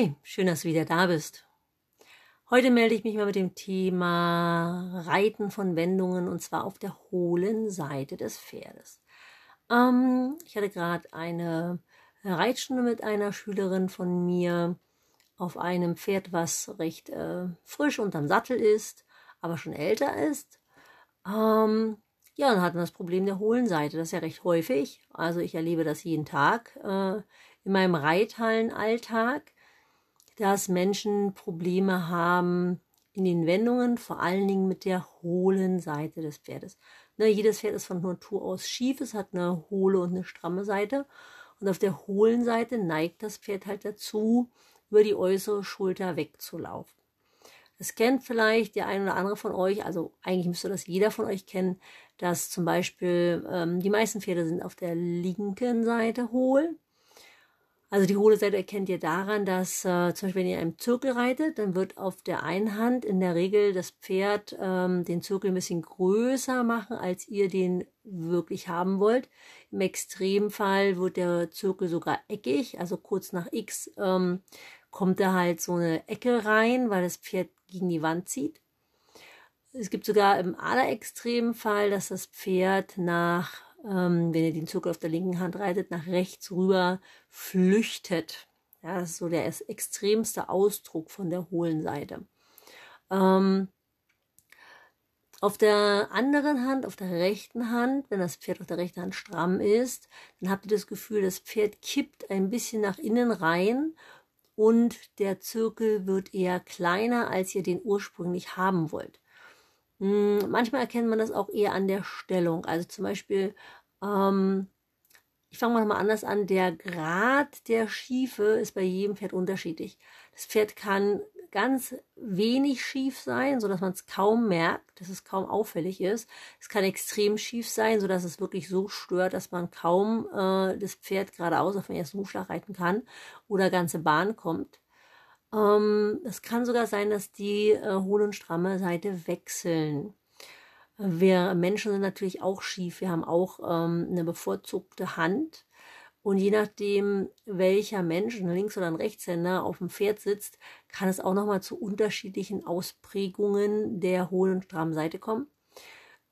Hi, schön, dass du wieder da bist. Heute melde ich mich mal mit dem Thema Reiten von Wendungen und zwar auf der hohlen Seite des Pferdes. Ähm, ich hatte gerade eine Reitstunde mit einer Schülerin von mir auf einem Pferd, was recht äh, frisch unterm Sattel ist, aber schon älter ist. Ähm, ja, dann hatten wir das Problem der hohlen Seite. Das ist ja recht häufig. Also ich erlebe das jeden Tag äh, in meinem Reithallenalltag dass Menschen Probleme haben in den Wendungen, vor allen Dingen mit der hohlen Seite des Pferdes. Ne, jedes Pferd ist von Natur aus schief, es hat eine hohle und eine stramme Seite. Und auf der hohlen Seite neigt das Pferd halt dazu, über die äußere Schulter wegzulaufen. Das kennt vielleicht der ein oder andere von euch, also eigentlich müsste das jeder von euch kennen, dass zum Beispiel ähm, die meisten Pferde sind auf der linken Seite hohl also die hohle Seite erkennt ihr daran, dass äh, zum Beispiel wenn ihr in einem Zirkel reitet, dann wird auf der einen Hand in der Regel das Pferd ähm, den Zirkel ein bisschen größer machen, als ihr den wirklich haben wollt. Im Extremfall wird der Zirkel sogar eckig, also kurz nach X ähm, kommt da halt so eine Ecke rein, weil das Pferd gegen die Wand zieht. Es gibt sogar im allerextremen Fall, dass das Pferd nach ähm, wenn ihr den Zirkel auf der linken Hand reitet, nach rechts rüber flüchtet. Ja, das ist so der extremste Ausdruck von der hohlen Seite. Ähm, auf der anderen Hand, auf der rechten Hand, wenn das Pferd auf der rechten Hand stramm ist, dann habt ihr das Gefühl, das Pferd kippt ein bisschen nach innen rein und der Zirkel wird eher kleiner, als ihr den ursprünglich haben wollt. Hm, manchmal erkennt man das auch eher an der Stellung. Also zum Beispiel, ähm, ich fange mal anders an, der Grad der Schiefe ist bei jedem Pferd unterschiedlich. Das Pferd kann ganz wenig schief sein, so dass man es kaum merkt, dass es kaum auffällig ist. Es kann extrem schief sein, so dass es wirklich so stört, dass man kaum äh, das Pferd geradeaus auf den ersten Hufschlag reiten kann oder ganze Bahn kommt. Ähm, es kann sogar sein, dass die äh, hohle und stramme Seite wechseln. Wir Menschen sind natürlich auch schief. Wir haben auch ähm, eine bevorzugte Hand. Und je nachdem, welcher Mensch, ein Links- oder ein Rechtshänder, auf dem Pferd sitzt, kann es auch nochmal zu unterschiedlichen Ausprägungen der hohen und strammen Seite kommen.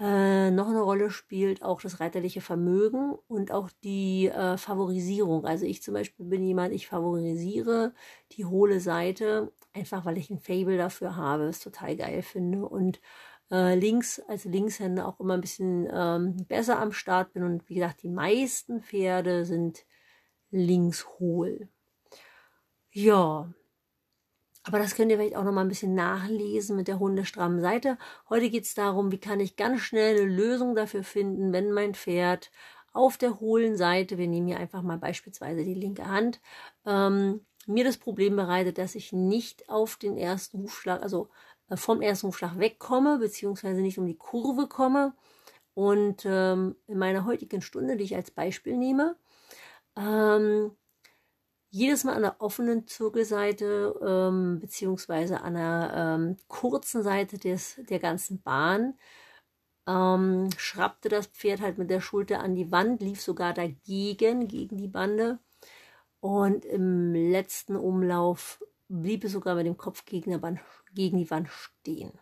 Äh, noch eine Rolle spielt auch das reiterliche Vermögen und auch die äh, Favorisierung. Also ich zum Beispiel bin jemand, ich favorisiere die hohle Seite, einfach weil ich ein Fable dafür habe, es total geil finde und äh, links als Linkshänder auch immer ein bisschen ähm, besser am Start bin. Und wie gesagt, die meisten Pferde sind links hohl. Ja, aber das könnt ihr vielleicht auch noch mal ein bisschen nachlesen mit der hundestrammen Seite. Heute geht es darum, wie kann ich ganz schnell eine Lösung dafür finden, wenn mein Pferd auf der hohlen Seite, wir nehmen hier einfach mal beispielsweise die linke Hand, ähm, mir das Problem bereitet, dass ich nicht auf den ersten Hufschlag, also äh, vom ersten Hufschlag wegkomme, beziehungsweise nicht um die Kurve komme. Und ähm, in meiner heutigen Stunde, die ich als Beispiel nehme, ähm, jedes Mal an der offenen Zirkelseite ähm, beziehungsweise an der ähm, kurzen Seite des, der ganzen Bahn ähm, schrappte das Pferd halt mit der Schulter an die Wand, lief sogar dagegen, gegen die Bande. Und im letzten Umlauf blieb es sogar mit dem Kopf gegen, Wand, gegen die Wand stehen.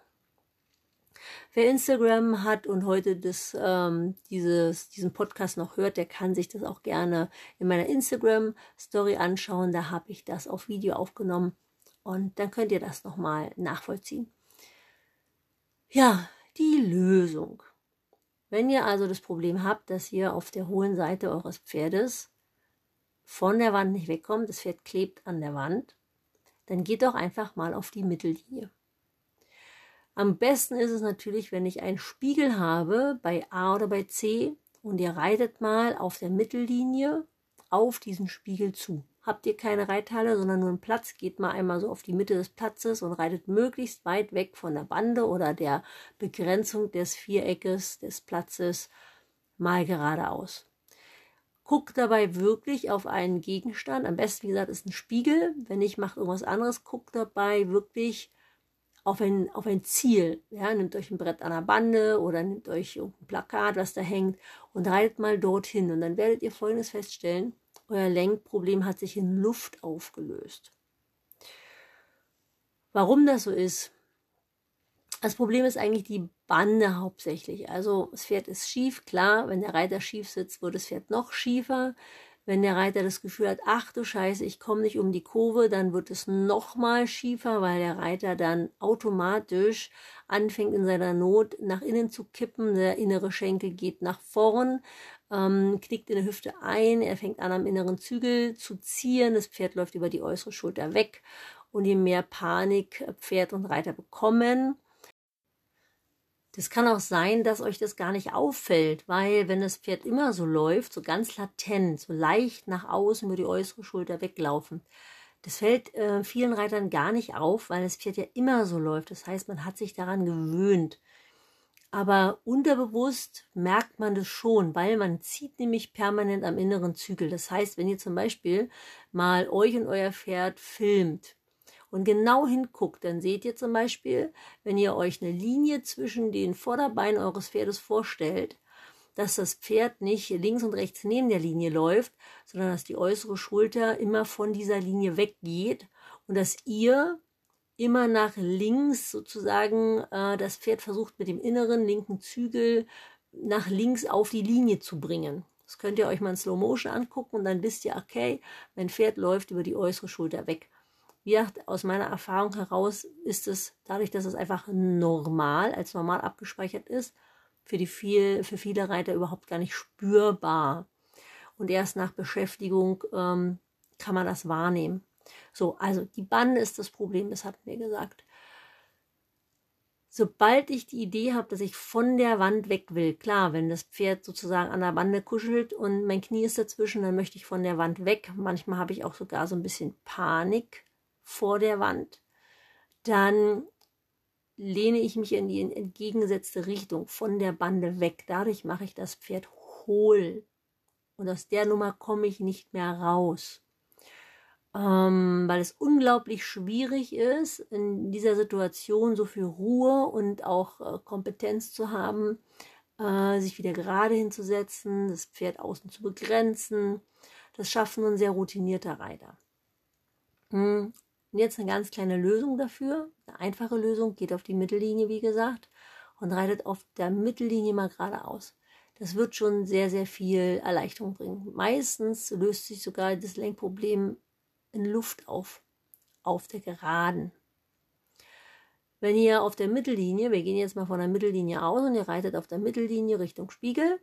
Wer Instagram hat und heute das, ähm, dieses, diesen Podcast noch hört, der kann sich das auch gerne in meiner Instagram-Story anschauen. Da habe ich das auf Video aufgenommen und dann könnt ihr das nochmal nachvollziehen. Ja, die Lösung. Wenn ihr also das Problem habt, dass ihr auf der hohen Seite eures Pferdes von der Wand nicht wegkommt, das Pferd klebt an der Wand, dann geht doch einfach mal auf die Mittellinie. Am besten ist es natürlich, wenn ich einen Spiegel habe bei A oder bei C und ihr reitet mal auf der Mittellinie auf diesen Spiegel zu. Habt ihr keine Reithalle, sondern nur einen Platz, geht mal einmal so auf die Mitte des Platzes und reitet möglichst weit weg von der Bande oder der Begrenzung des Viereckes des Platzes mal geradeaus. Guckt dabei wirklich auf einen Gegenstand. Am besten, wie gesagt, ist ein Spiegel. Wenn nicht, macht irgendwas anderes. Guckt dabei wirklich auf ein, auf ein Ziel. Ja, nehmt euch ein Brett an der Bande oder nehmt euch ein Plakat, was da hängt und reitet mal dorthin. Und dann werdet ihr Folgendes feststellen. Euer Lenkproblem hat sich in Luft aufgelöst. Warum das so ist? Das Problem ist eigentlich die Bande hauptsächlich. Also das Pferd ist schief, klar, wenn der Reiter schief sitzt, wird das Pferd noch schiefer. Wenn der Reiter das Gefühl hat, ach du Scheiße, ich komme nicht um die Kurve, dann wird es noch mal schiefer, weil der Reiter dann automatisch anfängt in seiner Not nach innen zu kippen. Der innere Schenkel geht nach vorn, ähm, knickt in der Hüfte ein, er fängt an am inneren Zügel zu ziehen, das Pferd läuft über die äußere Schulter weg. Und je mehr Panik Pferd und Reiter bekommen, das kann auch sein, dass euch das gar nicht auffällt, weil wenn das Pferd immer so läuft, so ganz latent, so leicht nach außen über die äußere Schulter weglaufen, das fällt äh, vielen Reitern gar nicht auf, weil das Pferd ja immer so läuft. Das heißt, man hat sich daran gewöhnt. Aber unterbewusst merkt man das schon, weil man zieht nämlich permanent am inneren Zügel. Das heißt, wenn ihr zum Beispiel mal euch und euer Pferd filmt, und genau hinguckt, dann seht ihr zum Beispiel, wenn ihr euch eine Linie zwischen den Vorderbeinen eures Pferdes vorstellt, dass das Pferd nicht links und rechts neben der Linie läuft, sondern dass die äußere Schulter immer von dieser Linie weggeht und dass ihr immer nach links sozusagen äh, das Pferd versucht mit dem inneren linken Zügel nach links auf die Linie zu bringen. Das könnt ihr euch mal in Slow Motion angucken und dann wisst ihr, okay, mein Pferd läuft über die äußere Schulter weg. Wie gesagt, aus meiner Erfahrung heraus ist es dadurch, dass es einfach normal, als normal abgespeichert ist, für, die viel, für viele Reiter überhaupt gar nicht spürbar. Und erst nach Beschäftigung ähm, kann man das wahrnehmen. So, also die Bande ist das Problem, das hatten wir gesagt. Sobald ich die Idee habe, dass ich von der Wand weg will, klar, wenn das Pferd sozusagen an der Bande kuschelt und mein Knie ist dazwischen, dann möchte ich von der Wand weg. Manchmal habe ich auch sogar so ein bisschen Panik, vor der Wand, dann lehne ich mich in die entgegengesetzte Richtung von der Bande weg. Dadurch mache ich das Pferd hohl. Und aus der Nummer komme ich nicht mehr raus. Ähm, weil es unglaublich schwierig ist, in dieser Situation so viel Ruhe und auch äh, Kompetenz zu haben, äh, sich wieder gerade hinzusetzen, das Pferd außen zu begrenzen. Das schafft nur ein sehr routinierter Reiter. Hm. Und jetzt eine ganz kleine Lösung dafür, eine einfache Lösung, geht auf die Mittellinie, wie gesagt, und reitet auf der Mittellinie mal geradeaus. Das wird schon sehr, sehr viel Erleichterung bringen. Meistens löst sich sogar das Lenkproblem in Luft auf, auf der Geraden. Wenn ihr auf der Mittellinie, wir gehen jetzt mal von der Mittellinie aus und ihr reitet auf der Mittellinie Richtung Spiegel,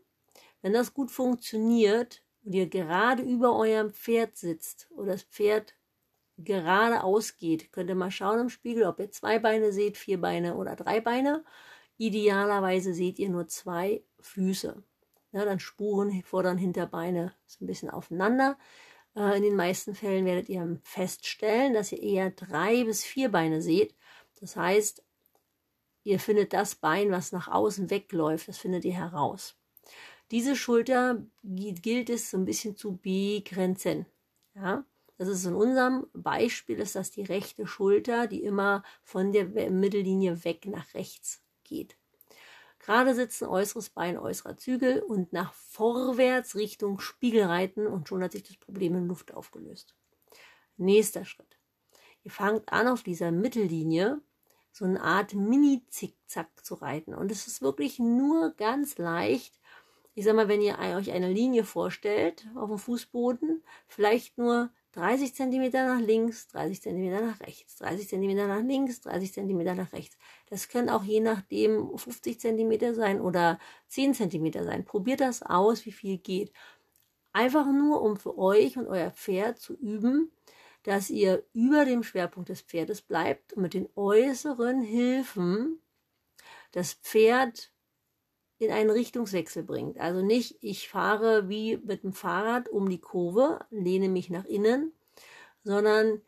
wenn das gut funktioniert und ihr gerade über eurem Pferd sitzt oder das Pferd geradeaus geht. Könnt ihr mal schauen im Spiegel, ob ihr zwei Beine seht, vier Beine oder drei Beine. Idealerweise seht ihr nur zwei Füße. Ja, dann Spuren, Vorder- und Hinterbeine ist ein bisschen aufeinander. Äh, in den meisten Fällen werdet ihr feststellen, dass ihr eher drei bis vier Beine seht. Das heißt, ihr findet das Bein, was nach außen wegläuft, das findet ihr heraus. Diese Schulter gilt es so ein bisschen zu begrenzen. Ja? Das ist in unserem Beispiel ist das die rechte Schulter, die immer von der Mittellinie weg nach rechts geht. Gerade sitzen äußeres Bein, äußerer Zügel und nach vorwärts Richtung Spiegel reiten und schon hat sich das Problem in Luft aufgelöst. Nächster Schritt. Ihr fangt an auf dieser Mittellinie so eine Art Mini-Zickzack zu reiten und es ist wirklich nur ganz leicht. Ich sag mal, wenn ihr euch eine Linie vorstellt auf dem Fußboden, vielleicht nur 30 cm nach links, 30 cm nach rechts, 30 cm nach links, 30 cm nach rechts. Das können auch je nachdem 50 cm sein oder 10 cm sein. Probiert das aus, wie viel geht. Einfach nur, um für euch und euer Pferd zu üben, dass ihr über dem Schwerpunkt des Pferdes bleibt und mit den äußeren Hilfen das Pferd in einen Richtungswechsel bringt. Also nicht, ich fahre wie mit dem Fahrrad um die Kurve, lehne mich nach innen, sondern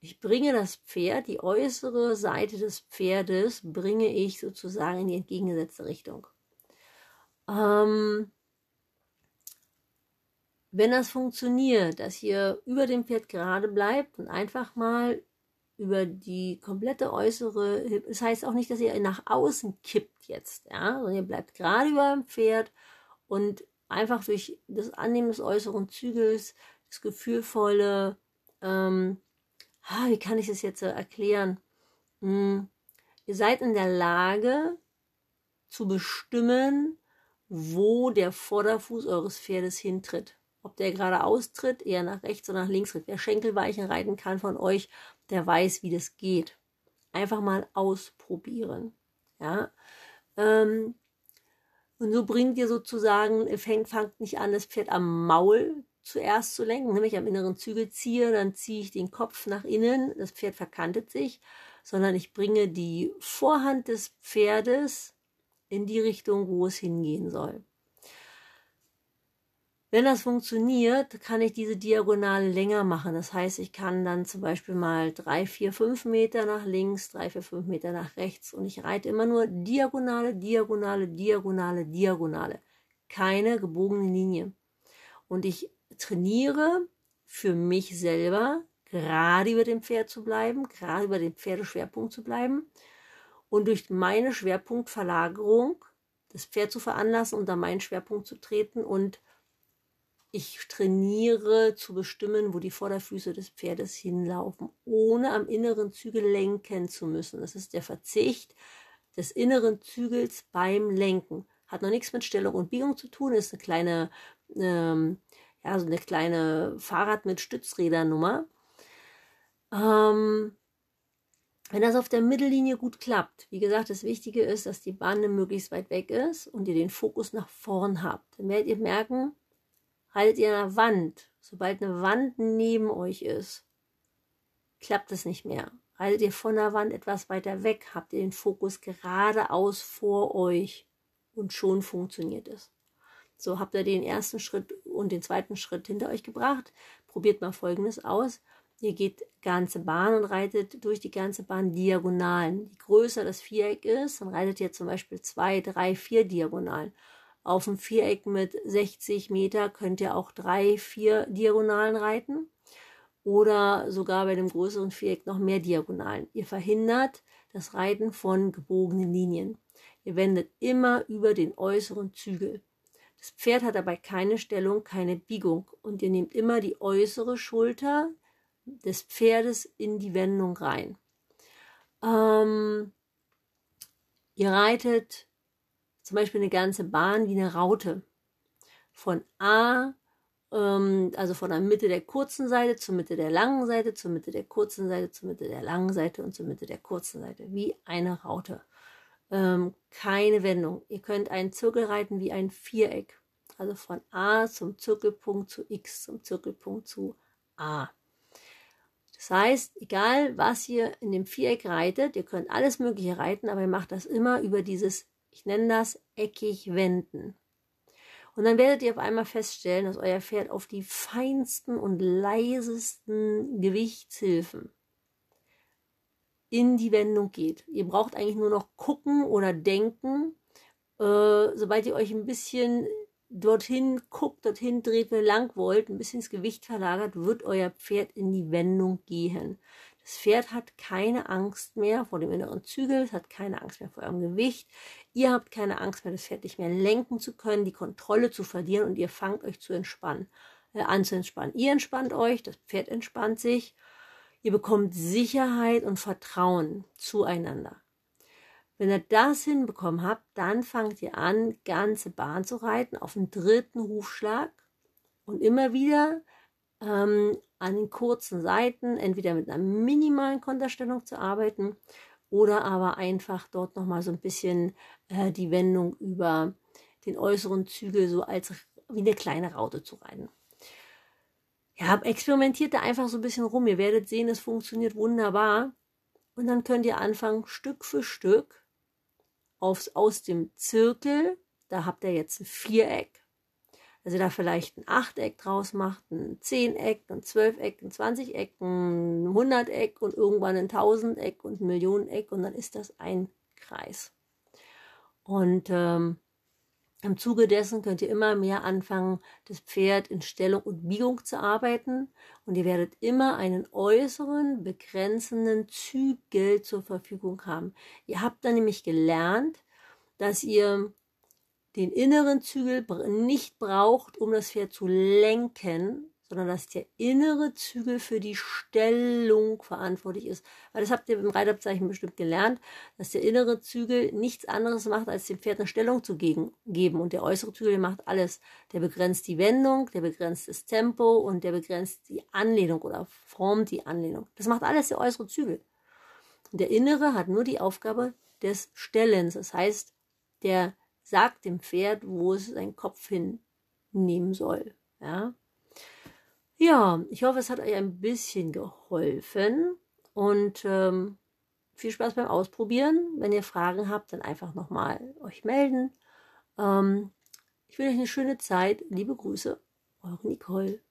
ich bringe das Pferd, die äußere Seite des Pferdes, bringe ich sozusagen in die entgegengesetzte Richtung. Ähm, wenn das funktioniert, dass ihr über dem Pferd gerade bleibt und einfach mal über die komplette äußere, das heißt auch nicht, dass ihr nach außen kippt jetzt, ja, sondern ihr bleibt gerade über dem Pferd und einfach durch das Annehmen des äußeren Zügels, das gefühlvolle, ähm, wie kann ich das jetzt erklären? Hm, ihr seid in der Lage zu bestimmen, wo der Vorderfuß eures Pferdes hintritt. Ob der geradeaus tritt, eher nach rechts oder nach links tritt. Wer Schenkelweichen reiten kann von euch, der weiß, wie das geht. Einfach mal ausprobieren. Ja. Ähm, und so bringt ihr sozusagen, fängt, fangt nicht an, das Pferd am Maul zuerst zu lenken. Wenn ich am inneren Zügel ziehe, dann ziehe ich den Kopf nach innen, das Pferd verkantet sich, sondern ich bringe die Vorhand des Pferdes in die Richtung, wo es hingehen soll. Wenn das funktioniert, kann ich diese Diagonale länger machen. Das heißt, ich kann dann zum Beispiel mal drei, vier, fünf Meter nach links, drei, vier, fünf Meter nach rechts und ich reite immer nur Diagonale, Diagonale, Diagonale, Diagonale. Keine gebogene Linie. Und ich trainiere für mich selber, gerade über dem Pferd zu bleiben, gerade über dem Pferdeschwerpunkt zu bleiben und durch meine Schwerpunktverlagerung das Pferd zu veranlassen, unter meinen Schwerpunkt zu treten und ich trainiere zu bestimmen, wo die Vorderfüße des Pferdes hinlaufen, ohne am inneren Zügel lenken zu müssen. Das ist der Verzicht des inneren Zügels beim Lenken. Hat noch nichts mit Stellung und Biegung zu tun, ist eine kleine, ähm, ja, so eine kleine Fahrrad mit Stützrädernummer. Ähm, wenn das auf der Mittellinie gut klappt, wie gesagt, das Wichtige ist, dass die Bande möglichst weit weg ist und ihr den Fokus nach vorn habt. Dann werdet ihr merken, haltet ihr an der Wand, sobald eine Wand neben euch ist, klappt es nicht mehr. Haltet ihr von der Wand etwas weiter weg, habt ihr den Fokus geradeaus vor euch und schon funktioniert es. So habt ihr den ersten Schritt und den zweiten Schritt hinter euch gebracht. Probiert mal Folgendes aus. Ihr geht ganze Bahn und reitet durch die ganze Bahn Diagonalen. Je größer das Viereck ist, dann reitet ihr zum Beispiel zwei, drei, vier Diagonalen. Auf dem Viereck mit 60 Meter könnt ihr auch drei, vier Diagonalen reiten oder sogar bei dem größeren Viereck noch mehr Diagonalen. Ihr verhindert das Reiten von gebogenen Linien. Ihr wendet immer über den äußeren Zügel. Das Pferd hat dabei keine Stellung, keine Biegung und ihr nehmt immer die äußere Schulter des Pferdes in die Wendung rein. Ähm, ihr reitet zum Beispiel eine ganze Bahn wie eine Raute. Von A, ähm, also von der Mitte der kurzen Seite zur Mitte der langen Seite, zur Mitte der kurzen Seite, zur Mitte der langen Seite und zur Mitte der kurzen Seite. Wie eine Raute. Ähm, keine Wendung. Ihr könnt einen Zirkel reiten wie ein Viereck. Also von A zum Zirkelpunkt zu X, zum Zirkelpunkt zu A. Das heißt, egal was ihr in dem Viereck reitet, ihr könnt alles Mögliche reiten, aber ihr macht das immer über dieses, ich nenne das eckig wenden. Und dann werdet ihr auf einmal feststellen, dass euer Pferd auf die feinsten und leisesten Gewichtshilfen in die Wendung geht. Ihr braucht eigentlich nur noch gucken oder denken. Äh, sobald ihr euch ein bisschen dorthin guckt, dorthin dreht, wo ihr lang wollt, ein bisschen das Gewicht verlagert, wird euer Pferd in die Wendung gehen. Das Pferd hat keine Angst mehr vor dem inneren Zügel, es hat keine Angst mehr vor eurem Gewicht. Ihr habt keine Angst mehr, das Pferd nicht mehr lenken zu können, die Kontrolle zu verlieren und ihr fangt euch zu entspannen, äh, an zu entspannen. Ihr entspannt euch, das Pferd entspannt sich. Ihr bekommt Sicherheit und Vertrauen zueinander. Wenn ihr das hinbekommen habt, dann fangt ihr an, ganze Bahn zu reiten auf den dritten Hufschlag und immer wieder ähm, an den kurzen Seiten entweder mit einer minimalen Konterstellung zu arbeiten oder aber einfach dort nochmal so ein bisschen äh, die Wendung über den äußeren Zügel so als wie eine kleine Raute zu reiten. Ja, experimentiert da einfach so ein bisschen rum. Ihr werdet sehen, es funktioniert wunderbar. Und dann könnt ihr anfangen, Stück für Stück aufs, aus dem Zirkel, da habt ihr jetzt ein Viereck, also da vielleicht ein Achteck draus macht, ein Zehneck, ein Zwölfeck, ein Zwanzigeck, ein Hunderteck und irgendwann ein Tausendeck und ein Millioneneck und dann ist das ein Kreis. Und ähm, im Zuge dessen könnt ihr immer mehr anfangen, das Pferd in Stellung und Biegung zu arbeiten und ihr werdet immer einen äußeren, begrenzenden Zügel zur Verfügung haben. Ihr habt dann nämlich gelernt, dass ihr den inneren Zügel nicht braucht, um das Pferd zu lenken, sondern dass der innere Zügel für die Stellung verantwortlich ist. Weil das habt ihr beim Reitabzeichen bestimmt gelernt, dass der innere Zügel nichts anderes macht, als dem Pferd eine Stellung zu geben. Und der äußere Zügel macht alles. Der begrenzt die Wendung, der begrenzt das Tempo und der begrenzt die Anlehnung oder formt die Anlehnung. Das macht alles der äußere Zügel. Und der innere hat nur die Aufgabe des Stellens. Das heißt, der sagt dem Pferd, wo es seinen Kopf hinnehmen soll. Ja. Ja, ich hoffe, es hat euch ein bisschen geholfen und ähm, viel Spaß beim Ausprobieren. Wenn ihr Fragen habt, dann einfach nochmal euch melden. Ähm, ich wünsche euch eine schöne Zeit. Liebe Grüße, eure Nicole.